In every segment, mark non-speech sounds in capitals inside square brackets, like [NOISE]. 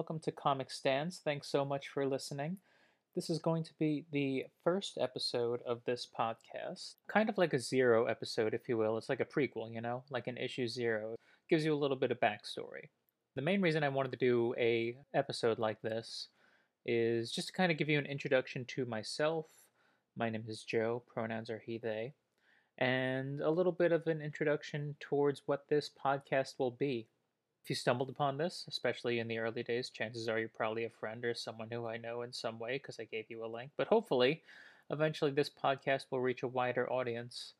Welcome to Comic Stans. Thanks so much for listening. This is going to be the first episode of this podcast, kind of like a zero episode, if you will. It's like a prequel, you know, like an issue zero. It gives you a little bit of backstory. The main reason I wanted to do a episode like this is just to kind of give you an introduction to myself. My name is Joe, pronouns are he, they, and a little bit of an introduction towards what this podcast will be. If you stumbled upon this, especially in the early days, chances are you're probably a friend or someone who I know in some way because I gave you a link. But hopefully, eventually, this podcast will reach a wider audience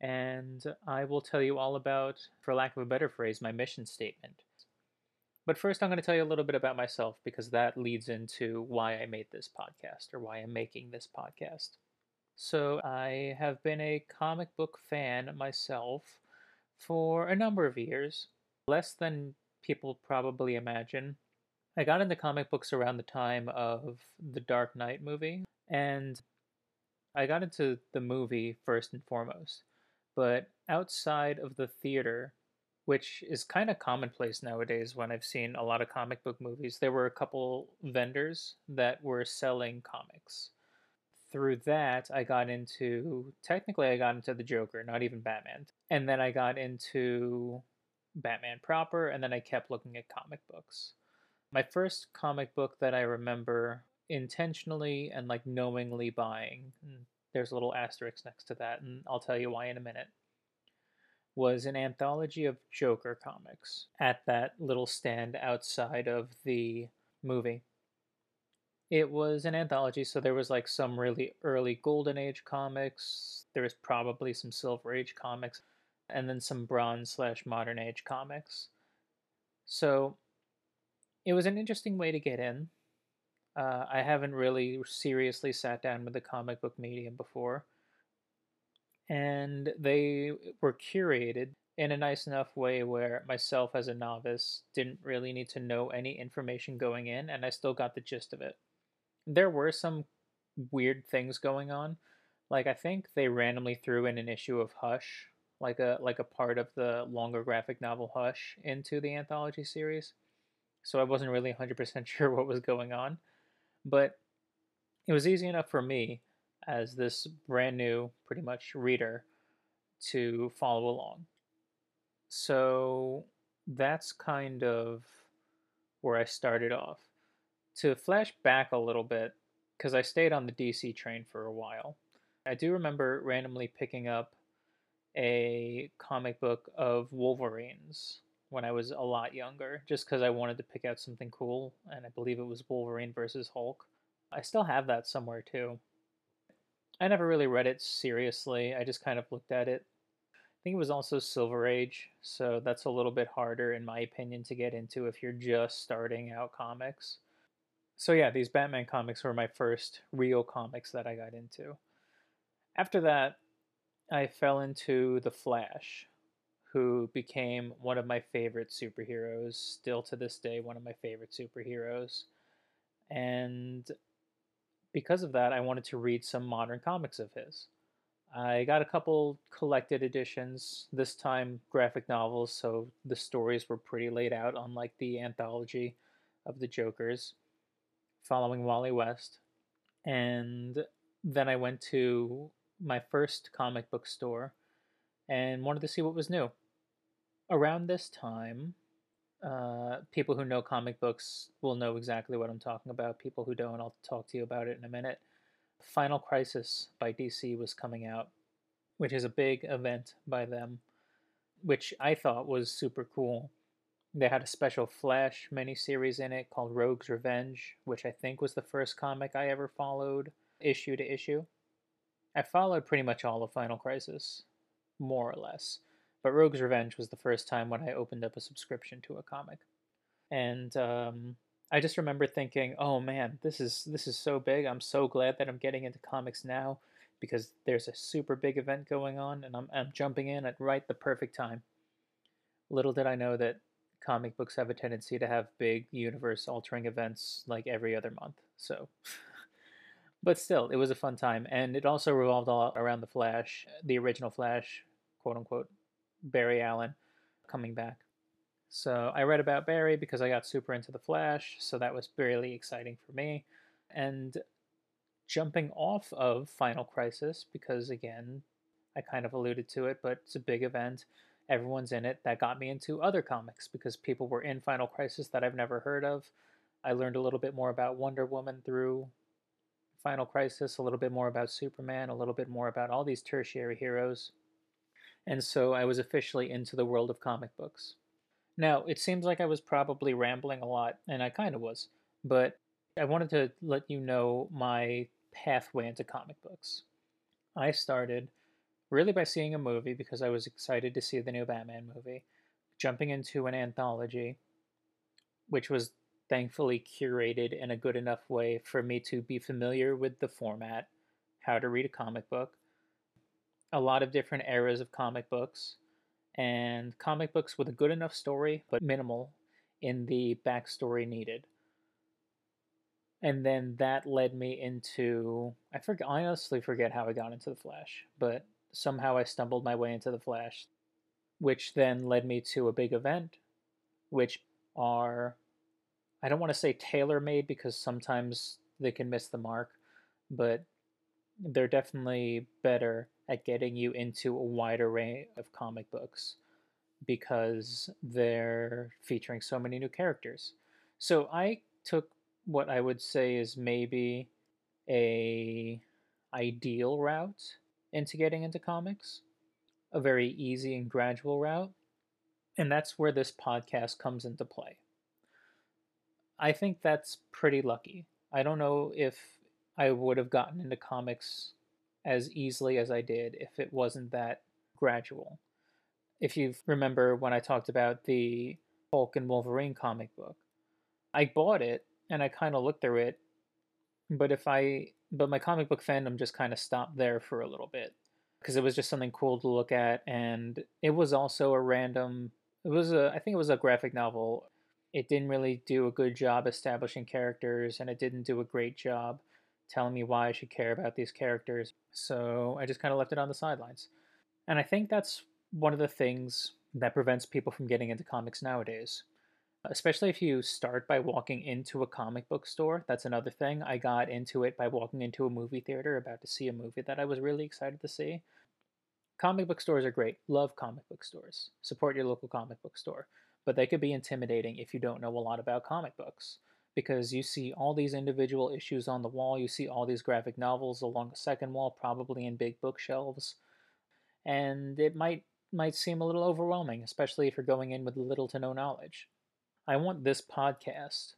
and I will tell you all about, for lack of a better phrase, my mission statement. But first, I'm going to tell you a little bit about myself because that leads into why I made this podcast or why I'm making this podcast. So, I have been a comic book fan myself for a number of years, less than people probably imagine. I got into comic books around the time of the Dark Knight movie, and I got into the movie first and foremost. But outside of the theater, which is kind of commonplace nowadays when I've seen a lot of comic book movies, there were a couple vendors that were selling comics. Through that, I got into technically, I got into the Joker, not even Batman. And then I got into Batman proper, and then I kept looking at comic books. My first comic book that I remember intentionally and like knowingly buying, there's a little asterisk next to that, and I'll tell you why in a minute, was an anthology of Joker comics at that little stand outside of the movie. It was an anthology, so there was like some really early Golden Age comics. There was probably some Silver Age comics and then some bronze slash modern age comics. So it was an interesting way to get in. Uh, I haven't really seriously sat down with the comic book medium before. And they were curated in a nice enough way where myself as a novice didn't really need to know any information going in, and I still got the gist of it. There were some weird things going on. Like, I think they randomly threw in an issue of Hush like a like a part of the longer graphic novel Hush into the anthology series. So I wasn't really 100% [LAUGHS] sure what was going on, but it was easy enough for me as this brand new pretty much reader to follow along. So that's kind of where I started off. To flash back a little bit, because I stayed on the DC train for a while, I do remember randomly picking up a comic book of Wolverines when I was a lot younger, just because I wanted to pick out something cool, and I believe it was Wolverine versus Hulk. I still have that somewhere too. I never really read it seriously, I just kind of looked at it. I think it was also Silver Age, so that's a little bit harder, in my opinion, to get into if you're just starting out comics. So, yeah, these Batman comics were my first real comics that I got into. After that, I fell into The Flash, who became one of my favorite superheroes, still to this day, one of my favorite superheroes. And because of that, I wanted to read some modern comics of his. I got a couple collected editions, this time graphic novels, so the stories were pretty laid out, unlike the anthology of the Jokers, following Wally West. And then I went to my first comic book store and wanted to see what was new. Around this time, uh, people who know comic books will know exactly what I'm talking about. People who don't, I'll talk to you about it in a minute. Final Crisis by DC was coming out, which is a big event by them, which I thought was super cool. They had a special Flash miniseries in it called Rogue's Revenge, which I think was the first comic I ever followed issue to issue. I followed pretty much all of Final Crisis, more or less, but Rogue's Revenge was the first time when I opened up a subscription to a comic, and um, I just remember thinking, "Oh man, this is this is so big. I'm so glad that I'm getting into comics now." Because there's a super big event going on, and I'm, I'm jumping in at right the perfect time. Little did I know that comic books have a tendency to have big universe altering events like every other month. So [LAUGHS] but still, it was a fun time, and it also revolved a lot around the Flash, uh, the original Flash, quote unquote, Barry Allen, coming back. So I read about Barry because I got super into The Flash, so that was really exciting for me. And jumping off of Final Crisis, because again, I kind of alluded to it, but it's a big event. Everyone's in it. That got me into other comics because people were in Final Crisis that I've never heard of. I learned a little bit more about Wonder Woman through Final Crisis, a little bit more about Superman, a little bit more about all these tertiary heroes. And so I was officially into the world of comic books. Now, it seems like I was probably rambling a lot, and I kind of was, but I wanted to let you know my pathway into comic books. I started really by seeing a movie because I was excited to see the new Batman movie, jumping into an anthology, which was thankfully curated in a good enough way for me to be familiar with the format, how to read a comic book, a lot of different eras of comic books, and comic books with a good enough story but minimal in the backstory needed. And then that led me into I forget I honestly forget how I got into the Flash, but somehow I stumbled my way into the Flash, which then led me to a big event, which are I don't want to say tailor made because sometimes they can miss the mark, but they're definitely better at getting you into a wide array of comic books because they're featuring so many new characters. So I took what I would say is maybe a ideal route into getting into comics, a very easy and gradual route, and that's where this podcast comes into play. I think that's pretty lucky. I don't know if I would have gotten into comics as easily as I did if it wasn't that gradual. If you remember when I talked about the Hulk and Wolverine comic book, I bought it and I kind of looked through it, but if I but my comic book fandom just kind of stopped there for a little bit because it was just something cool to look at and it was also a random it was a I think it was a graphic novel. It didn't really do a good job establishing characters and it didn't do a great job telling me why I should care about these characters. So I just kind of left it on the sidelines. And I think that's one of the things that prevents people from getting into comics nowadays. Especially if you start by walking into a comic book store. That's another thing. I got into it by walking into a movie theater about to see a movie that I was really excited to see. Comic book stores are great. Love comic book stores. Support your local comic book store. But they could be intimidating if you don't know a lot about comic books because you see all these individual issues on the wall, you see all these graphic novels along the second wall, probably in big bookshelves, and it might might seem a little overwhelming, especially if you're going in with little to no knowledge. I want this podcast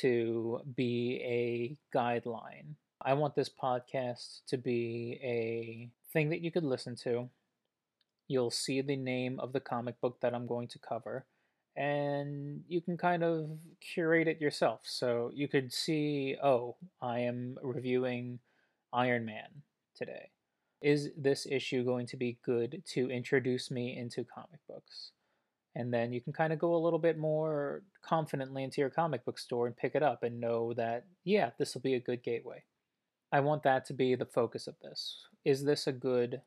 to be a guideline. I want this podcast to be a thing that you could listen to. You'll see the name of the comic book that I'm going to cover and you can kind of curate it yourself. So you could see, oh, I am reviewing Iron Man today. Is this issue going to be good to introduce me into comic books? And then you can kind of go a little bit more confidently into your comic book store and pick it up and know that, yeah, this will be a good gateway. I want that to be the focus of this. Is this a good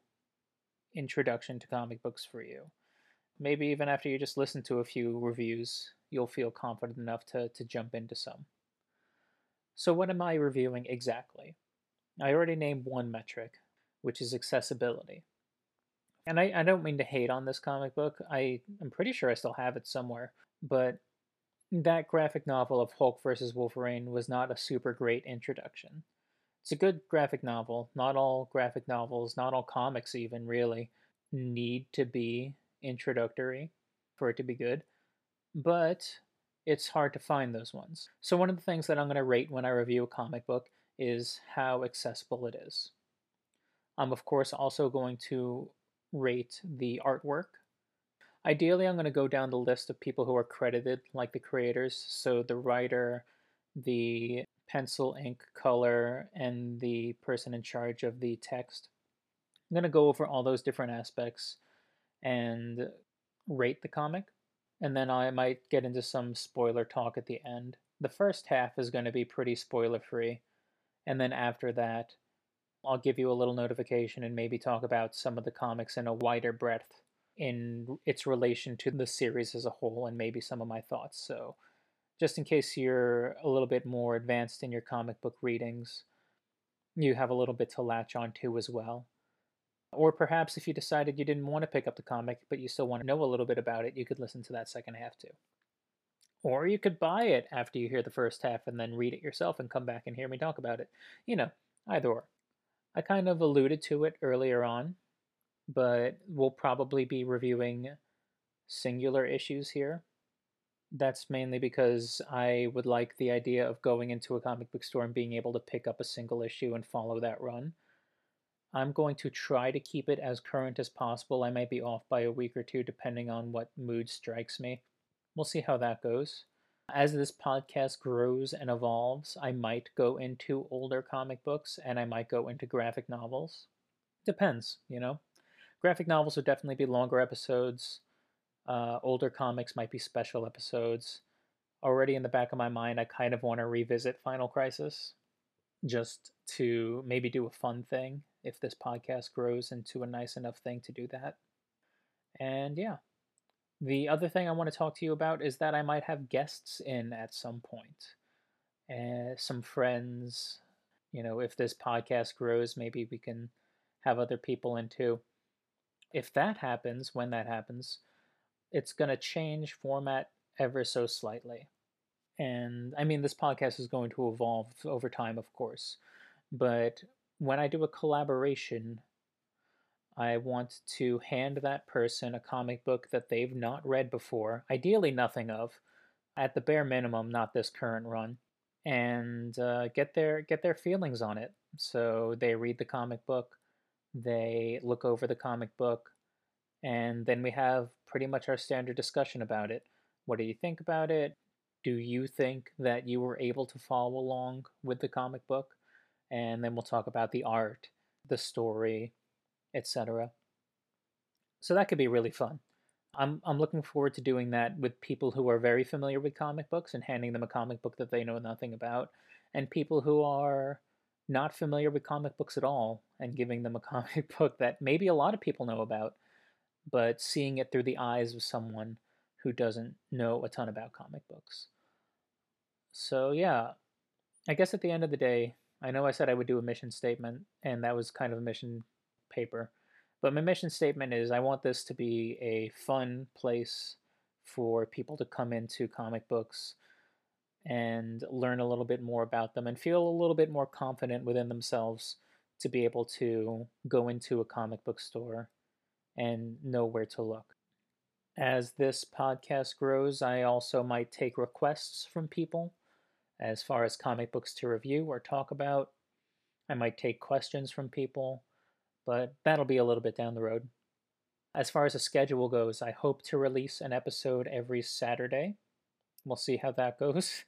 introduction to comic books for you? Maybe even after you just listen to a few reviews, you'll feel confident enough to, to jump into some. So, what am I reviewing exactly? I already named one metric, which is accessibility. And I, I don't mean to hate on this comic book. I, I'm pretty sure I still have it somewhere. But that graphic novel of Hulk versus Wolverine was not a super great introduction. It's a good graphic novel. Not all graphic novels, not all comics even really, need to be introductory for it to be good, but it's hard to find those ones. So, one of the things that I'm going to rate when I review a comic book is how accessible it is. I'm, of course, also going to rate the artwork. Ideally, I'm going to go down the list of people who are credited, like the creators, so the writer, the pencil, ink, color, and the person in charge of the text. I'm going to go over all those different aspects and rate the comic. And then I might get into some spoiler talk at the end. The first half is going to be pretty spoiler free. And then after that, I'll give you a little notification and maybe talk about some of the comics in a wider breadth in its relation to the series as a whole and maybe some of my thoughts. So, just in case you're a little bit more advanced in your comic book readings, you have a little bit to latch onto as well. Or perhaps if you decided you didn't want to pick up the comic, but you still want to know a little bit about it, you could listen to that second half too. Or you could buy it after you hear the first half and then read it yourself and come back and hear me talk about it. You know, either or. I kind of alluded to it earlier on, but we'll probably be reviewing singular issues here. That's mainly because I would like the idea of going into a comic book store and being able to pick up a single issue and follow that run. I'm going to try to keep it as current as possible. I might be off by a week or two depending on what mood strikes me. We'll see how that goes. As this podcast grows and evolves, I might go into older comic books and I might go into graphic novels. Depends, you know. Graphic novels would definitely be longer episodes. Uh, older comics might be special episodes. Already in the back of my mind, I kind of want to revisit Final Crisis just to maybe do a fun thing if this podcast grows into a nice enough thing to do that. And yeah. The other thing I want to talk to you about is that I might have guests in at some point. Uh, some friends, you know, if this podcast grows, maybe we can have other people in too. If that happens, when that happens, it's going to change format ever so slightly. And I mean, this podcast is going to evolve over time, of course. But when I do a collaboration, I want to hand that person a comic book that they've not read before, ideally nothing of, at the bare minimum, not this current run, and uh, get their get their feelings on it. So they read the comic book, they look over the comic book, and then we have pretty much our standard discussion about it. What do you think about it? Do you think that you were able to follow along with the comic book? And then we'll talk about the art, the story, etc. So that could be really fun. I'm I'm looking forward to doing that with people who are very familiar with comic books and handing them a comic book that they know nothing about, and people who are not familiar with comic books at all and giving them a [LAUGHS] comic book that maybe a lot of people know about, but seeing it through the eyes of someone who doesn't know a ton about comic books. So yeah, I guess at the end of the day, I know I said I would do a mission statement, and that was kind of a mission paper. But my mission statement is I want this to be a fun place for people to come into comic books and learn a little bit more about them and feel a little bit more confident within themselves to be able to go into a comic book store and know where to look. As this podcast grows, I also might take requests from people as far as comic books to review or talk about. I might take questions from people but that'll be a little bit down the road. As far as the schedule goes, I hope to release an episode every Saturday. We'll see how that [LAUGHS] goes.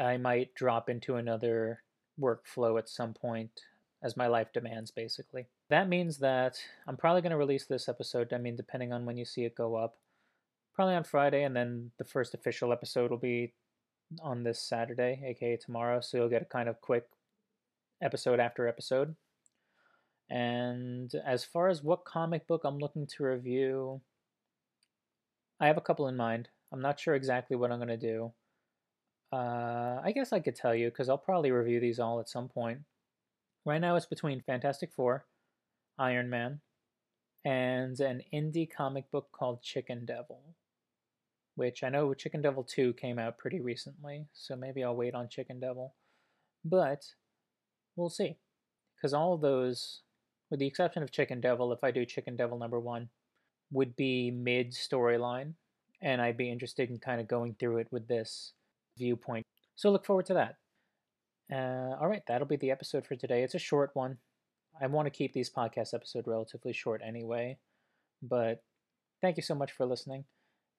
I might drop into another workflow at some point as my life demands, basically. That means that I'm probably going to release this episode, I mean, depending on when you see it go up, probably on Friday, and then the first official episode will be on this Saturday, aka tomorrow, so you'll get a kind of quick episode after episode. And as far as what comic book I'm looking to review, I have a couple in mind. I'm not sure exactly what I'm going to do. Uh, I guess I could tell you because I'll probably review these all at some point. Right now it's between Fantastic Four, Iron Man, and an indie comic book called Chicken Devil, which I know Chicken Devil 2 came out pretty recently, so maybe I'll wait on Chicken Devil. But we'll see. Because all of those with the exception of Chicken Devil, if I do Chicken Devil number one, would be mid storyline, and I'd be interested in kind of going through it with this viewpoint. So look forward to that. Uh, all right, that'll be the episode for today. It's a short one. I want to keep these podcast episodes relatively short anyway, but thank you so much for listening,